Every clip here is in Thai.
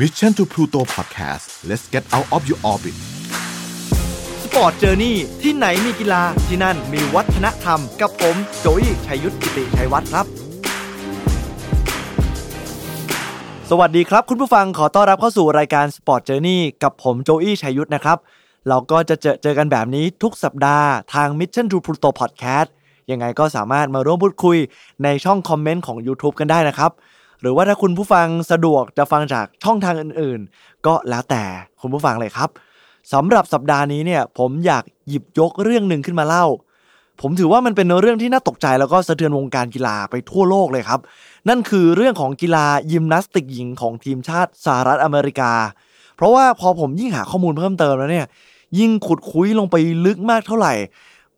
Mission to Pluto Podcast let's get out of your orbit Sport Journey ที่ไหนมีกีฬาที่นั่นมีวัฒนธรรม กับผมโจอี้ชัยยุทธกิติชัยวัฒน์ครับ สวัสดีครับ คุณผู้ฟังขอต้อนรับเข้าสู่รายการ Sport Journey กับผมโจอี้ชัยยุทธนะครับ เราก็จะเจอเจอกันแบบนี้ทุกสัปดาห์ทาง Mission to Pluto Podcast ยังไงก็สามารถมาร่วมพูดคุยในช่องคอมเมนต์ของ YouTube กันได้นะครับ หรือว่าถ้าคุณผู้ฟังสะดวกจะฟังจากช่องทางอื่นๆ ก็แล้วแต่คุณผู้ฟังเลยครับสำหรับสัปดาห์นี้เนี่ยผมอยากหยิบยกเรื่องหนึ่งขึ้นมาเล่า ผมถือว่ามันเป็นเรื่องที่น่าตกใจแล้วก็สะเทือนวงการกีฬาไปทั่วโลกเลยครับ นั่นคือเรื่องของกีฬายิมนาสติกหญิงของทีมชาติสหรัฐอเมริกา เพราะว่าพอผมยิ่งหาข้อมูลเพิ่มเติมแล้วเนี่ยยิ่งขุดคุยลงไปลึกมากเท่าไหร่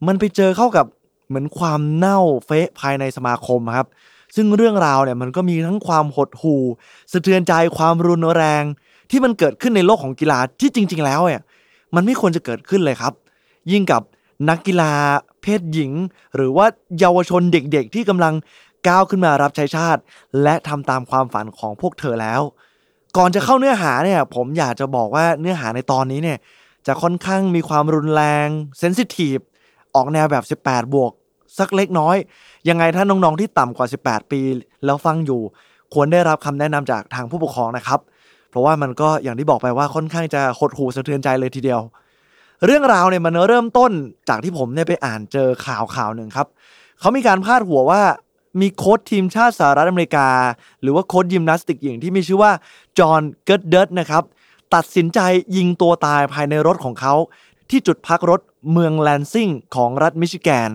มันไปเจอเข้ากับเหมือนความเน่าเฟะภายในสมาคมครับ ซึ่งเรื่องราวเนี่ยมันก็มีทั้งความหดหู่สะเทือนใจความรุนแรง ที่มันเกิดขึ้นในโลกของกีฬาที่จริง ๆ แล้วเนี่ยมันไม่ควรจะเกิดขึ้นเลยครับ ยิ่งกับนักกีฬาเพศหญิง หรือว่าเยาวชนเด็กๆ ที่กำลังก้าวขึ้นมารับใช้ชาติ และทำตามความฝันของพวกเธอแล้ว ก่อนจะเข้าเนื้อหาเนี่ยผมอยากจะบอกว่าเนื้อหาในตอนนี้เนี่ยจะค่อนข้างมีความรุนแรงเซนซิทีฟออกแนวแบบ 18 บวก สักเล็กน้อย ยังไงถ้าน้องๆที่ต่ำกว่า 18 ปี แล้วฟังอยู่ ควรได้รับคำแนะนำจากทางผู้ปกครองนะครับ เพราะว่ามันก็อย่างที่บอกไปว่าค่อนข้างจะหดหู่สะเทือนใจเลยทีเดียว เรื่องราวเนี่ยมันเริ่มต้นจากที่ผมเนี่ยไปอ่านเจอข่าวข่าวหนึ่งครับเขามีการพาดหัวว่ามีโค้ชทีมชาติสหรัฐอเมริกา หรือว่าโค้ชยิมนาสติกหญิงที่มีชื่อว่าจอห์นเกิร์ดเดิร์ดนะครับตัดสินใจยิงตัวตายภายในรถของเขา ที่จุดพักรถเมืองแลนซิงของรัฐมิชิแกน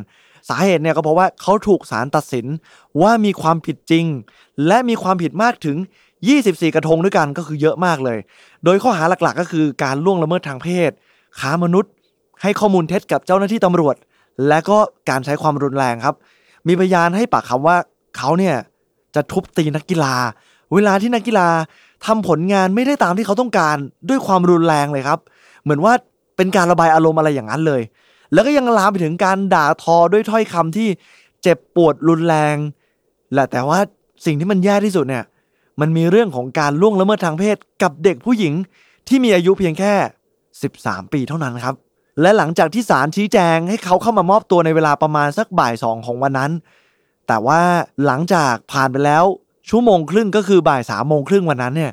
สาเหตุเนี่ยก็เพราะว่าเขาถูกศาลตัดสินว่ามีความผิดจริง และมีความผิดมากถึง 24 กระทงด้วยกันก็คือเยอะมากเลย โดยข้อหาหลักๆ ก็คือการล่วงละเมิดทางเพศค้ามนุษย์ ให้ข้อมูลเท็จกับเจ้าหน้าที่ตำรวจ และก็การใช้ความรุนแรงครับ มีพยานให้ปากคำว่าเขาเนี่ยจะทุบตีนักกีฬา เวลาที่นักกีฬาทำผลงานไม่ได้ตามที่เขาต้องการด้วยความรุนแรงเลยครับ เหมือนว่าเป็นการระบายอารมณ์อะไรอย่างนั้นเลย แล้วก็ยังลามไปถึงการด่าทอด้วยถ้อยคำที่เจ็บปวดรุนแรงแหละแต่ว่าสิ่งที่มันแย่ที่สุดเนี่ย มันมีเรื่องของการล่วงละเมิดทางเพศกับเด็กผู้หญิงที่มีอายุเพียงแค่ 13 ปีเท่านั้นครับ และหลังจากที่ศาลชี้แจงให้เขาเข้ามามอบตัวในเวลาประมาณสักบ่ายสองของวันนั้น แต่ว่าหลังจากผ่านไปแล้วชั่วโมงครึ่งก็คือบ่ายสามโมงครึ่งวันนั้นเนี่ย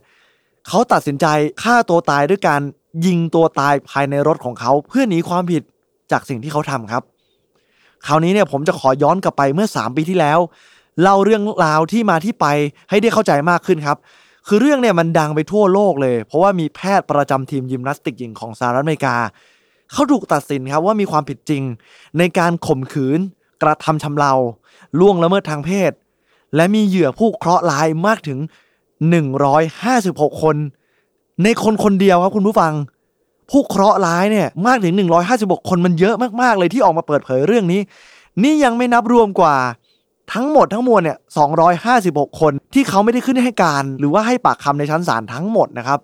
เขาตัดสินใจฆ่าตัวตายด้วยการยิงตัวตายภายในรถของเขาเพื่อหนีความผิด จากสิ่งที่เขาทำครับ คราวนี้เนี่ยผมจะขอย้อนกลับไปเมื่อ 3 ปีที่แล้วเล่าเรื่องราวที่มาที่ไปให้ได้เข้าใจมากขึ้นครับ คือเรื่องเนี่ยมันดังไปทั่วโลกเลย เพราะว่ามีแพทย์ประจำทีมยิมนาสติกหญิงของสหรัฐอเมริกา เขาถูกตัดสินครับว่ามีความผิดจริง ในการข่มขืน กระทำชำเราล่วงละเมิดทางเพศ และมีเหยื่อผู้เคราะห์ร้ายมากถึง 156 คน ในคนคนเดียวครับคุณผู้ฟัง ผู้เคราะห์ร้ายเนี่ยมากถึง 156 คนมันเยอะมากๆเลยที่ออกมาเปิดเผยเรื่องนี้ นี่ยังไม่นับรวมกว่าทั้งหมดทั้งมวลเนี่ย 256 คนที่เขาไม่ได้ขึ้นให้การ หรือว่าให้ปากคำในชั้นศาลทั้งหมดนะครับ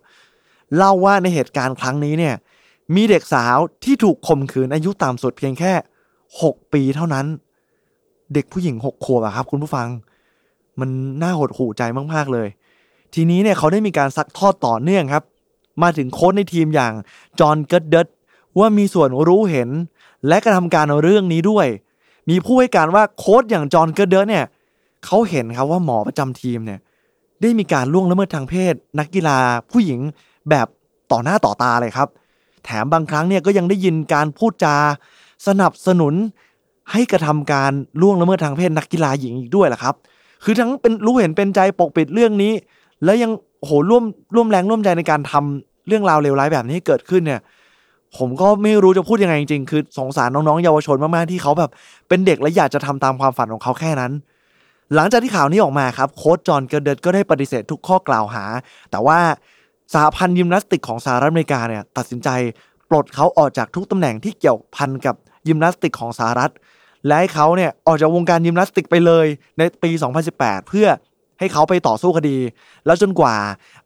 เล่าว่าในเหตุการณ์ครั้งนี้เนี่ยมีเด็กสาวที่ถูกข่มขืนอายุต่ำสุดเพียงแค่ 6 ปีเท่านั้น เด็กผู้หญิง 6 ขวบอะครับ คุณผู้ฟัง มันน่าหดหู่ใจมาก ๆ เลย ทีนี้เนี่ยเขาได้มีการซักทอดต่อเนื่องครับ มาถึงโค้ชในทีมอย่างจอห์นเกิร์ดเดิร์ดว่ามีส่วนรู้เห็น และกระทำการเรื่องนี้ด้วย มีผู้ให้การว่าโค้ชอย่างจอห์นเกิร์ดเดิร์ดเนี่ยเขาเห็นครับว่าหมอประจำทีมเนี่ยได้มีการล่วงละเมิดทางเพศ นักกีฬาผู้หญิงแบบต่อหน้าต่อตาเลยครับ แถมบางครั้งเนี่ยก็ยังได้ยินการพูดจา สนับสนุนให้กระทำการล่วงละเมิดทางเพศนักกีฬาหญิงอีกด้วยล่ะครับ คือทั้งเป็นรู้เห็นเป็นใจปกปิดเรื่องนี้ แล้วยังโหร่วมร่วมแรงร่วมใจในการทำ เรื่องราวเลวร้ายแบบนี้ให้เกิดขึ้นเนี่ย ผมก็ไม่รู้จะพูดยังไงจริงๆ คือสงสารน้องๆเยาวชนมากๆที่เขาแบบเป็นเด็กและอยากจะทำตามความฝันของเขาแค่นั้น หลังจากที่ข่าวนี้ออกมาครับ โค้ชจอห์นเกอร์เดตก็ได้ปฏิเสธทุกข้อกล่าวหา แต่ว่าสหพันธ์ยิมนาสติกของสหรัฐอเมริกาเนี่ยตัดสินใจปลดเขาออกจากทุกตำแหน่งที่เกี่ยวพันกับยิมนาสติกของสหรัฐและให้เขาเนี่ยออกจากวงการยิมนาสติกไปเลยในปี 2018 เพื่อ ให้เขาไปต่อสู้คดี แล้วจนกว่า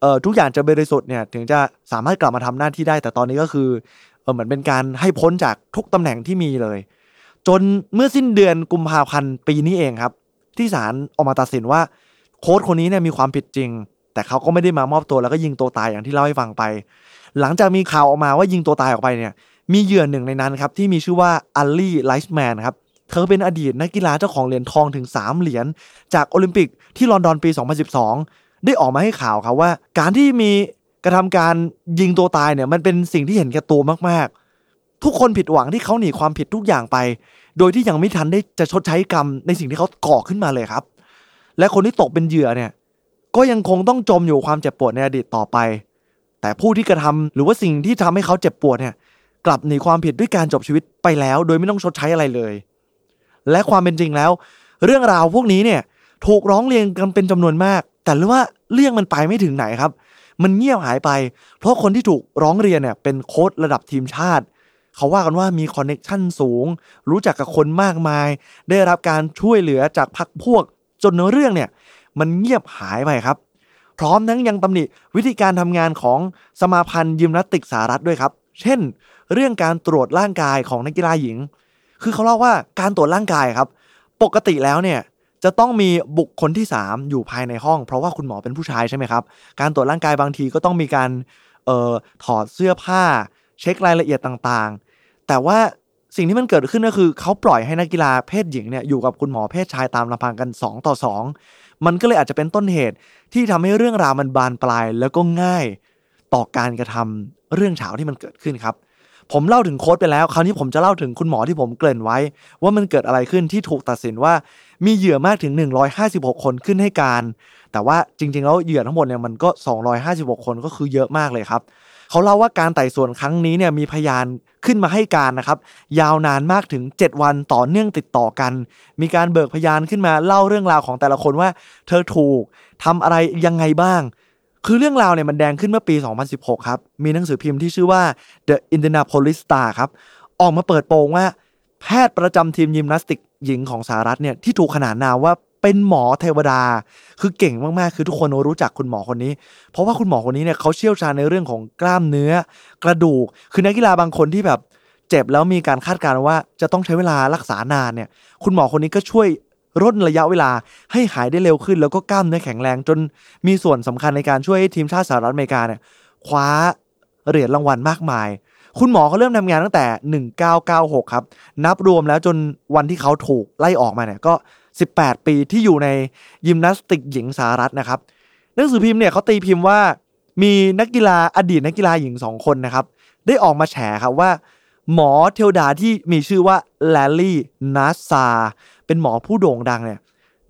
เอ่อทุกอย่างจะบริสุทธิ์เนี่ยถึงจะสามารถกลับมาทำหน้าที่ได้ แต่ตอนนี้ก็คือเออเหมือนเป็นการให้พ้นจากทุกตำแหน่งที่มีเลย จนเมื่อสิ้นเดือนกุมภาพันธ์ปีนี้เองครับ ที่ศาลออกมาตัดสินว่าโค้ชคนนี้เนี่ยมีความผิดจริง แต่เขาก็ไม่ได้มามอบตัวแล้วก็ยิงตัวตายอย่างที่เล่าให้ฟังไป หลังจากมีข่าวออกมาว่ายิงตัวตายออกไปเนี่ยมีเหยื่อหนึ่งในนั้นครับที่มีชื่อว่าอัลลี่ไรส์แมนครับ เธอเป็นอดีตนักกีฬาเจ้าของเหรียญทองถึง 3 เหรียญจากโอลิมปิกที่ลอนดอนปี 2012 ได้ออกมาให้ข่าวครับว่า การที่มีกระทำการยิงตัวตายเนี่ยมันเป็นสิ่งที่เห็นแก่ตัวมากๆ ทุกคนผิดหวังที่เขาหนีความผิดทุกอย่างไป โดยที่ยังไม่ทันได้จะชดใช้กรรมในสิ่งที่เขาก่อขึ้นมาเลยครับ และคนที่ตกเป็นเหยื่อเนี่ยก็ยังคงต้องจมอยู่ความเจ็บปวดในอดีตต่อไป แต่ผู้ที่กระทำหรือว่าสิ่งที่ทำให้เขาเจ็บปวดเนี่ยกลับหนีความผิดด้วยการจบชีวิตไปแล้ว โดยไม่ต้องชดใช้อะไรเลย และความเป็นจริงแล้ว เรื่องราวพวกนี้เนี่ยถูกร้องเรียนกันเป็นจำนวนมาก แต่เรื่องว่าเรื่องมันไปไม่ถึงไหนครับ มันเงียบหายไป เพราะคนที่ถูกร้องเรียนเนี่ยเป็นโค้ชระดับทีมชาติ เขาว่ากันว่ามีคอนเน็ชันสูง รู้จักกับคนมากมาย ได้รับการช่วยเหลือจากพักพวก จนเรื่องเนี่ยมันเงียบหายไปครับ พร้อมทั้งยังตำหนิวิธีการทำงานของสมาพันธ์ยิมนาสติกสหรัฐด้วยครับ เช่น เรื่องการตรวจร่างกายของนักกีฬาหญิง คือเขาเล่าว่าการตรวจร่างกายครับ ปกติแล้วเนี่ยจะต้องมีบุคคลที่ 3 อยู่ภายในห้อง เพราะว่าคุณหมอเป็นผู้ชายใช่ไหมครับ การตรวจร่างกายบางทีก็ต้องมีการเอ่อถอดเสื้อผ้า เช็ครายละเอียดต่างๆ แต่ว่าสิ่งที่มันเกิดขึ้นก็คือเขาปล่อยให้นักกีฬาเพศหญิงเนี่ยอยู่กับคุณหมอเพศชายตามลำพังกัน 2 ต่อ 2 มันก็เลยอาจจะเป็นต้นเหตุที่ทำให้เรื่องราวมันบานปลายแล้วก็ง่าย ต่อการกระทำเรื่องเฉาที่มันเกิดขึ้นครับ ผมเล่าถึงโค้ดไปแล้ว คราวนี้ผมจะเล่าถึงคุณหมอที่ผมเกริ่นไว้ ว่ามันเกิดอะไรขึ้นที่ถูกตัดสินว่ามีเหยื่อมากถึง 156 คนขึ้นให้การ แต่ว่าจริง ๆ แล้วเหยื่อทั้งหมดเนี่ยมันก็ 256 คนก็คือเยอะมากเลยครับเขาเล่าว่าการไต่สวนครั้งนี้เนี่ยมีพยานขึ้นมาให้การนะครับ ยาวนานมากถึง 7 วันต่อเนื่องติดต่อกัน มีการเบิกพยานขึ้นมาเล่าเรื่องราวของแต่ละคนว่า เธอถูกทำอะไรยังไงบ้าง คือเรื่องราวเนี่ยมันแดงขึ้นเมื่อปี 2016 ครับ มีหนังสือพิมพ์ที่ชื่อว่า The Indianapolis Star ครับ ออกมาเปิดโปงว่า แพทย์ประจำทีมยิมนาสติกหญิงของสหรัฐเนี่ยที่ถูกขนานนามว่าเป็นหมอเทวดา คือเก่งมากๆ คือทุกคนรู้จักคุณหมอคนนี้ เพราะว่าคุณหมอคนนี้เนี่ยเขาเชี่ยวชาญในเรื่องของกล้ามเนื้อ กระดูก คือนักกีฬาบางคนที่แบบ เจ็บแล้วมีการคาดการณ์ว่าจะต้องใช้เวลารักษานานเนี่ย คุณหมอคนนี้ก็ช่วย ร่นระยะเวลาให้หายได้เร็วขึ้น แล้วก็กล้ามเนื้อแข็งแรง จนมีส่วนสำคัญในการช่วยให้ทีมชาติสหรัฐอเมริกาเนี่ยคว้าเหรียญรางวัลมากมาย คุณหมอเขาเริ่มทำงานตั้งแต่ 1996 ครับ นับรวมแล้วจนวันที่เขาถูกไล่ออกมาเนี่ยก็ 18 ปีที่อยู่ในยิมนาสติกหญิงสหรัฐนะครับหนังสือพิมพ์เนี่ยเขาตีพิมพ์ว่ามีนักกีฬาอดีตนักกีฬาหญิงสองคนนะครับได้ออกมาแฉครับว่า หมอเทวดาที่มีชื่อว่าแลลี่นาซา เป็นหมอผู้โด่งดังเนี่ย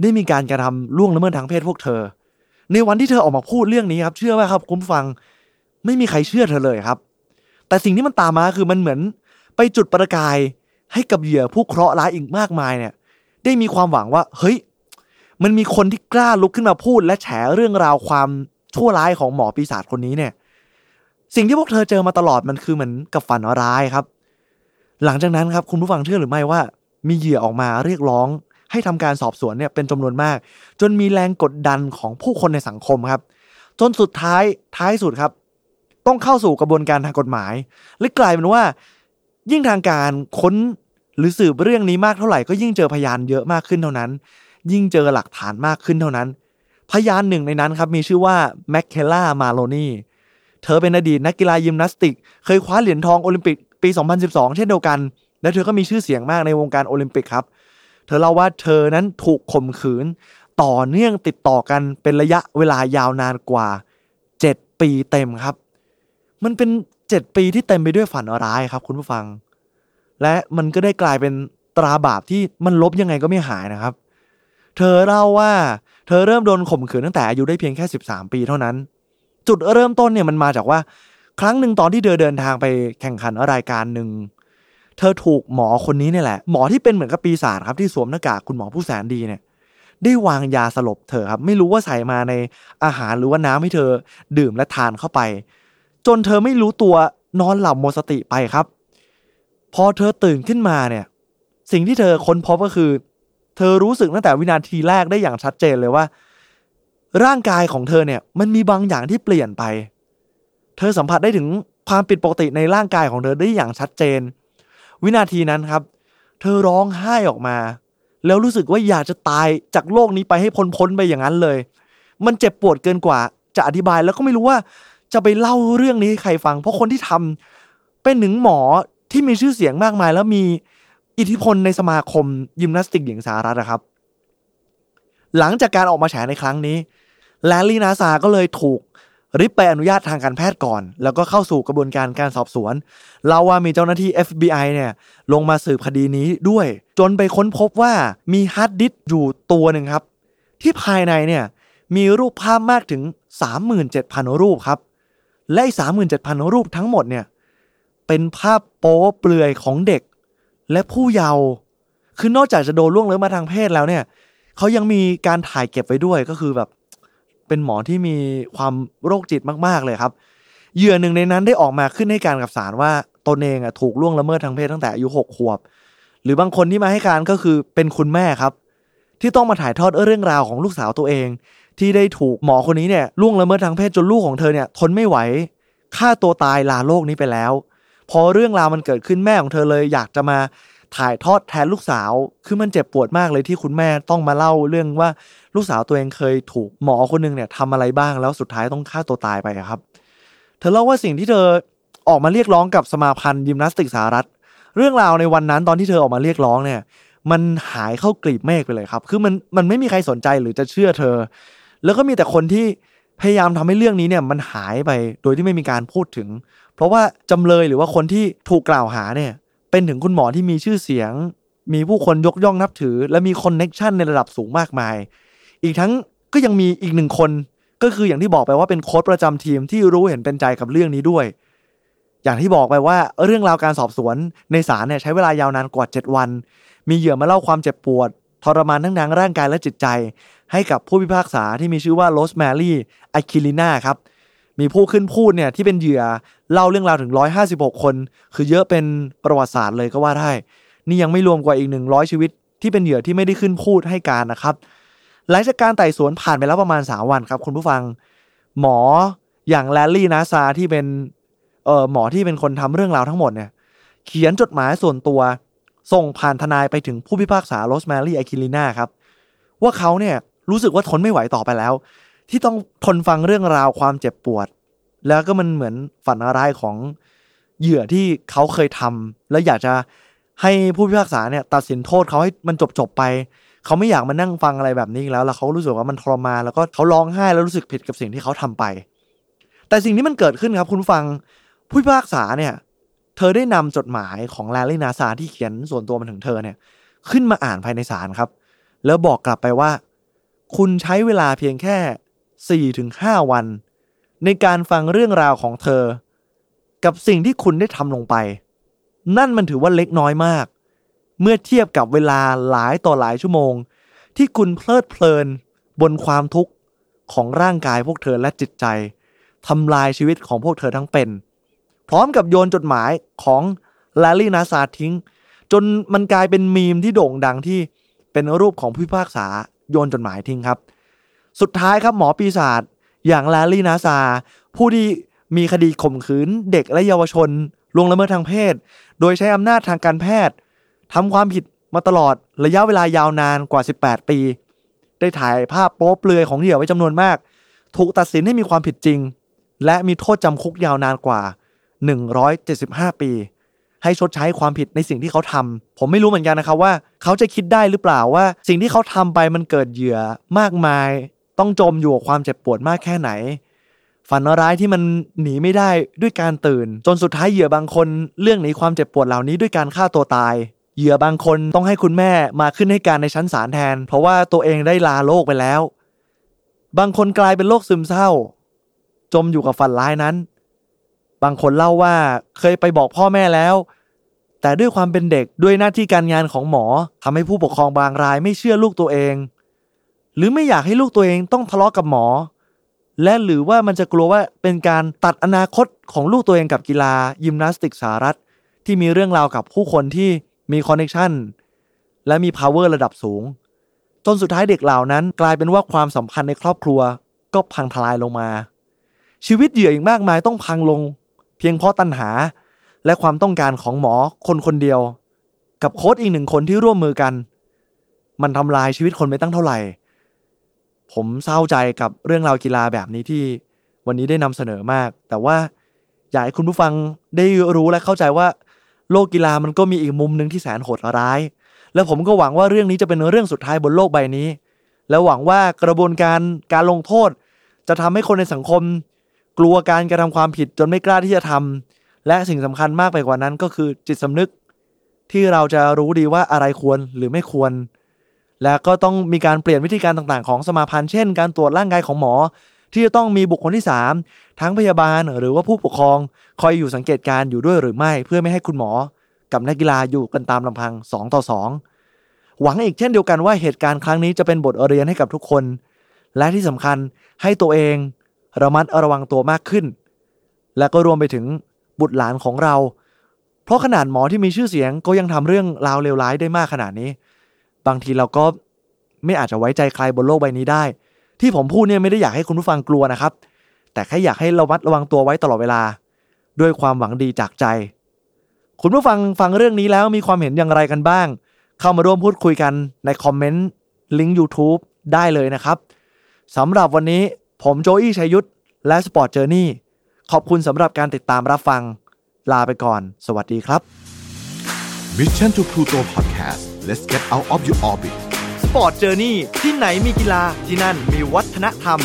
ได้มีการกระทำล่วงละเมิดทางเพศพวกเธอ ในวันที่เธอออกมาพูดเรื่องนี้ครับ เชื่อไหมครับคุณฟัง ไม่มีใครเชื่อเธอเลยครับ แต่สิ่งที่มันตามมาคือมันเหมือนไปจุดประกายให้กับเหยื่อผู้เคราะห์ร้ายอีกมากมายเนี่ย ได้มีความหวังว่า เฮ้ย มันมีคนที่กล้าลุกขึ้นมาพูด และแฉเรื่องราวความชั่วร้ายของหมอปีศาจคนนี้เนี่ย สิ่งที่พวกเธอเจอมาตลอดมันคือเหมือนกับฝันร้ายครับ หลังจากนั้นครับคุณผู้ฟังเชื่อหรือไม่ว่า มีเหยื่อออกมาเรียกร้อง ให้ทำการสอบสวนเนี่ยเป็นจำนวนมาก จนมีแรงกดดันของผู้คนในสังคมครับ จนสุดท้ายท้ายสุดครับ ต้องเข้าสู่กระบวนการทางกฎหมายและกลายเป็นว่า ยิ่งทางการค้นหรือสืบเรื่องนี้มากเท่าไหร่ก็ยิ่งเจอพยานเยอะมากขึ้นเท่านั้น ยิ่งเจอหลักฐานมากขึ้นเท่านั้น พยานหนึ่งในนั้นครับมีชื่อว่าแมคเคล่ามาโลนีเธอเป็นอดีตนักกีฬายิมนาสติก เคยคว้าเหรียญทองโอลิมปิก ปี 2012 เช่นเดียวกัน และเธอก็มีชื่อเสียงมากในวงการโอลิมปิกครับ เธอเล่าว่าเธอนั้นถูกข่มขืน ต่อเนื่องติดต่อกันเป็นระยะเวลายาวนานกว่า 7 ปีเต็มครับ มันเป็น 7 ปีที่เต็มไปด้วยฝันร้ายครับ คุณผู้ฟัง และมันก็ได้กลายเป็นตราบาปที่มันลบยังไงก็ไม่หายนะครับ เธอเล่าว่า เธอเริ่มโดนข่มขืนตั้งแต่อายุได้เพียงแค่ 13 ปีเท่านั้น จุดเริ่มต้นเนี่ยมันมาจากว่า ครั้งหนึ่งตอนที่เธอเดินทางไปแข่งขันรายการหนึ่งเธอถูกหมอคนนี้เนี่ยแหละ หมอที่เป็นเหมือนกับปีศาจครับที่สวมหน้ากากคุณหมอผู้แสนดีเนี่ย ได้วางยาสลบเธอครับ ไม่รู้ว่าใส่มาในอาหารหรือว่าน้ำให้เธอดื่มและทานเข้าไป จนเธอไม่รู้ตัวนอนหลับหมดสติไปครับ พอเธอตื่นขึ้นมาเนี่ย สิ่งที่เธอค้นพบก็คือ เธอรู้สึกตั้งแต่วินาทีแรกได้อย่างชัดเจนเลยว่า ร่างกายของเธอเนี่ย มันมีบางอย่างที่เปลี่ยนไป เธอสัมผัสได้ถึงความผิดปกติในร่างกายของเธอได้อย่างชัดเจน วินาทีนั้นครับ เธอร้องไห้ออกมา แล้วรู้สึกว่าอยากจะตายจากโลกนี้ไปให้พ้นๆไปอย่างนั้นเลย มันเจ็บปวดเกินกว่าจะอธิบายแล้วก็ไม่รู้ว่าจะไปเล่าเรื่องนี้ให้ใครฟัง เพราะคนที่ทำเป็นหนึ่งหมอที่มีชื่อเสียงมากมาย แล้วมีอิทธิพลในสมาคมยิมนาสติกหญิงสหรัฐนะครับ หลังจากการออกมาแฉในครั้งนี้แลร์รี่นาสซาร์ก็เลยถูก ริบใบอนุญาตทางการแพทย์ก่อน แล้วก็เข้าสู่กระบวนการการสอบสวนเล่าว่ามีเจ้าหน้าที่ FBI เนี่ยลงมาสืบคดีนี้ด้วย จนไปค้นพบว่ามีฮาร์ดดิสก์อยู่ตัวหนึ่งครับ ที่ภายในเนี่ยมีรูปภาพมากถึง 37,000 รูปครับ และไอ้37,000 รูปทั้งหมดเนี่ยเป็นภาพโป๊เปลือยของเด็ก และผู้เยาว์คือนอกจากจะโดนล่วงละเมิดมาทางเพศแล้วเนี่ยเขายังมีการถ่ายเก็บไว้ด้วยก็คือแบบ เป็นหมอที่มีความโรคจิตมากๆเลยครับ เหยื่อหนึ่งในนั้นได้ออกมาขึ้นให้การกับศาลว่าตนเองอะถูกล่วงละเมิดทางเพศตั้งแต่อายุหกขวบ หรือบางคนที่มาให้การก็คือเป็นคุณแม่ครับ ที่ต้องมาถ่ายทอดเรื่องราวของลูกสาวตัวเอง ที่ได้ถูกหมอคนนี้เนี่ยล่วงละเมิดทางเพศจนลูกของเธอเนี่ยทนไม่ไหวฆ่าตัวตายลาโลกนี้ไปแล้ว พอเรื่องราวมันเกิดขึ้นแม่ของเธอเลยอยากจะมา ถ่ายทอดแทนลูกสาว คือมันเจ็บปวดมากเลยที่คุณแม่ต้องมาเล่าเรื่องว่าลูกสาวตัวเองเคยถูกหมอคนหนึงเนี่ยทำอะไรบ้างแล้วสุดท้ายต้องฆ่าตัวตายไปครับ เธอเล่าว่าสิ่งที่เธอออกมาเรียกร้องกับสมาพันธ์ยิมนาสติกสหรัฐ เรื่องราวในวันนั้นตอนที่เธอออกมาเรียกร้องเนี่ย มันหายเข้ากลีบเมฆไปเลยครับ คือมันมันไม่มีใครสนใจหรือจะเชื่อเธอ แล้วก็มีแต่คนที่พยายามทำให้เรื่องนี้เนี่ยมันหายไปโดยที่ไม่มีการพูดถึง เพราะว่าจำเลยหรือว่าคนที่ถูกกล่าวหาเนี่ย เป็นถึงคุณหมอที่มีชื่อเสียง มีผู้คนยกย่องนับถือ และมีคอนเน็ชันในระดับสูงมากมาย อีกทั้งก็ยังมีอีกหนึ่งคนก็คืออย่างที่บอกไปว่าเป็นโค้ชประจำทีมที่รู้เห็นเป็นใจกับเรื่องนี้ด้วย อย่างที่บอกไปว่าเรื่องราวการสอบสวนในศาลเนี่ยใช้เวลายาวนานกว่า 7 วัน มีเหยื่อมาเล่าความเจ็บปวดทรมานทั้งทางร่างกายและจิตใจ ให้กับผู้พิพากษาที่มีชื่อว่าโรสแมรี่อควิลิน่าครับ มีผู้ขึ้นพูดเนี่ยที่เป็นเหยื่อ เล่าเรื่องราวถึง 156 คน คือเยอะเป็นประวัติศาสตร์เลยก็ว่าได้ นี่ยังไม่รวมกว่าอีก 100 ชีวิต ที่เป็นเหยื่อที่ไม่ได้ขึ้นพูดให้การนะครับ หลังจากการไต่สวนผ่านไปแล้วประมาณ 3 วันครับ คุณผู้ฟัง หมออย่างแลร์รี่นาสซาร์ที่เป็นเอ่อหมอที่เป็นคนทำเรื่องราวทั้งหมดเนี่ย เขียนจดหมายส่วนตัว ส่งผ่านทนายไปถึงผู้พิพากษาโรสแมรี่อควิลิน่าครับ ว่าเขาเนี่ยรู้สึกว่าทนไม่ไหวต่อไปแล้ว ที่ต้องทนฟังเรื่องราวความเจ็บปวด แล้วก็มันเหมือนฝันร้ายของเหยื่อที่เขาเคยทำแล้วอยากจะให้ผู้พิพากษาเนี่ยตัดสินโทษเขาให้มันจบจบไป เขาไม่อยากมานั่งฟังอะไรแบบนี้แล้ว แล้วเขารู้สึกว่ามันทรมานแล้วก็เขาร้องไห้แล้วรู้สึกผิดกับสิ่งที่เขาทำไป แต่สิ่งที่มันเกิดขึ้นครับคุณฟังผู้พิพากษาเนี่ย เธอได้นำจดหมายของแลลี่นาซาที่เขียนส่วนตัวมาถึงเธอเนี่ย ขึ้นมาอ่านภายในศาลครับ แล้วบอกกลับไปว่า คุณใช้เวลาเพียงแค่4ี่ถึงห้าวัน ในการฟังเรื่องราวของเธอ กับสิ่งที่คุณได้ทำลงไป นั่นมันถือว่าเล็กน้อยมาก เมื่อเทียบกับเวลาหลายต่อหลายชั่วโมง ที่คุณเพลิดเพลิน บนความทุกข์ของร่างกายพวกเธอและจิตใจทำลายชีวิตของพวกเธอทั้งเป็น พร้อมกับโยนจดหมายของลาลี่นาซาทิ้ง จนมันกลายเป็นมีมที่โด่งดังที่เป็นรูปของผู้พิพากษาโยนจดหมายทิ้งครับ สุดท้ายครับหมอปีศาจ อย่างลาลี่นาซา ผู้ที่มีคดีข่มขืนเด็กและเยาวชนลวงละเมิดทางเพศ โดยใช้อำนาจทางการแพทย์ทำความผิดมาตลอดระยะเวลายาวนานกว่า 18 ปี ได้ถ่ายภาพโป๊เปลือยของเหยื่อไว้จำนวนมาก ถูกตัดสินให้มีความผิดจริง และมีโทษจำคุกยาวนานกว่า 175 ปี ให้ชดใช้ความผิดในสิ่งที่เขาทำผมไม่รู้เหมือนกันนะครับว่า เขาจะคิดได้หรือเปล่าว่า สิ่งที่เขาทำไปมันเกิดเหยื่อมากมาย ต้องจมอยู่กับความเจ็บปวดมากแค่ไหน ฝันร้ายที่มันหนีไม่ได้ด้วยการตื่น จนสุดท้ายเหยื่อบางคนเรื่องหนีความเจ็บปวดเหล่านี้ด้วยการฆ่าตัวตาย เหยื่อบางคนต้องให้คุณแม่มาขึ้นให้การในชั้นศาลแทน เพราะว่าตัวเองได้ลาโลกไปแล้ว บางคนกลายเป็นโรคซึมเศร้า จมอยู่กับฝันร้ายนั้น บางคนเล่าว่าเคยไปบอกพ่อแม่แล้วแต่ด้วยความเป็นเด็กด้วยหน้าที่การงานของหมอทำให้ผู้ปกครองบางรายไม่เชื่อลูกตัวเอง หรือไม่อยากให้ลูกตัวเองต้องทะเลาะกับหมอ และหรือว่ามันจะกลัวว่าเป็นการตัดอนาคตของลูกตัวเองกับกีฬายิมนาสติกสหรัฐ ที่มีเรื่องราวกับผู้คนที่มีคอนเนคชันและมี power ระดับสูง จนสุดท้ายเด็กเหล่านั้น กลายเป็นว่าความสัมพันธ์ในครอบครัวก็พังทลายลงมา ชีวิตเหยื่ออีกมากมายต้องพังลง เพียงเพราะตัณหา และความต้องการของหมอคนคนเดียว กับโค้ชอีกหนึ่งคนที่ร่วมมือกัน มันทำลายชีวิตคนไปตั้งเท่าไหร่ ผมเศร้าใจกับเรื่องราวกีฬาแบบนี้ที่วันนี้ได้นำเสนอมาก แต่ว่าอยากให้คุณผู้ฟังได้รู้และเข้าใจว่า โลกกีฬามันก็มีอีกมุมหนึ่งที่แสนโหดร้าย แล้วผมก็หวังว่าเรื่องนี้จะเป็นเรื่องสุดท้ายบนโลกใบนี้ แล้วหวังว่ากระบวนการการลงโทษ จะทำให้คนในสังคม กลัวการกระทำความผิดจนไม่กล้าที่จะทำและสิ่งสำคัญมากไปกว่านั้นก็คือจิตสำนึก ที่เราจะรู้ดีว่าอะไรควรหรือไม่ควร และก็ต้องมีการเปลี่ยนวิธีการต่างๆ ของสมาพันธ์เช่น การตรวจร่างกายของหมอ ที่จะต้องมีบุคคลที่ 3 ทั้งพยาบาลหรือว่าผู้ปกครอง คอยอยู่สังเกตการ์อยู่ด้วยหรือไม่ เพื่อไม่ให้คุณหมอ กับนักกีฬาอยู่กันตามลำพัง 2 ต่อ 2 หวังอีกเช่นเดียวกันว่าเหตุการณ์ครั้งนี้จะเป็นบทเรียนให้กับทุกคน และที่สำคัญให้ตัวเองระมัดระวังตัวมากขึ้น และก็รวมไปถึงบุตรหลานของเรา เพราะขนาดหมอที่มีชื่อเสียงก็ยังทำเรื่องราวเลวร้ายได้มากขนาดนี้ บางทีเราก็ไม่อาจจะไว้ใจใครบนโลกใบนี้ได้ ที่ผมพูดเนี่ยไม่ได้อยากให้คุณผู้ฟังกลัวนะครับ แต่แค่อยากให้ระมัดระวังตัวไว้ตลอดเวลา ด้วยความหวังดีจากใจ คุณผู้ฟังฟังเรื่องนี้แล้วมีความเห็นอย่างไรกันบ้าง เข้ามาร่วมพูดคุยกันในคอมเมนต์ลิงก์ YouTube ได้เลยนะครับสำหรับวันนี้ผมโจอี้ชัยยุทธและ Sport Journey ขอบคุณสำหรับการติดตามรับฟัง ลาไปก่อน สวัสดีครับ Mission to Pluto Podcast let's get out of your orbit Sport Journey ที่ไหนมีกีฬาที่นั่นมีวัฒนธรรม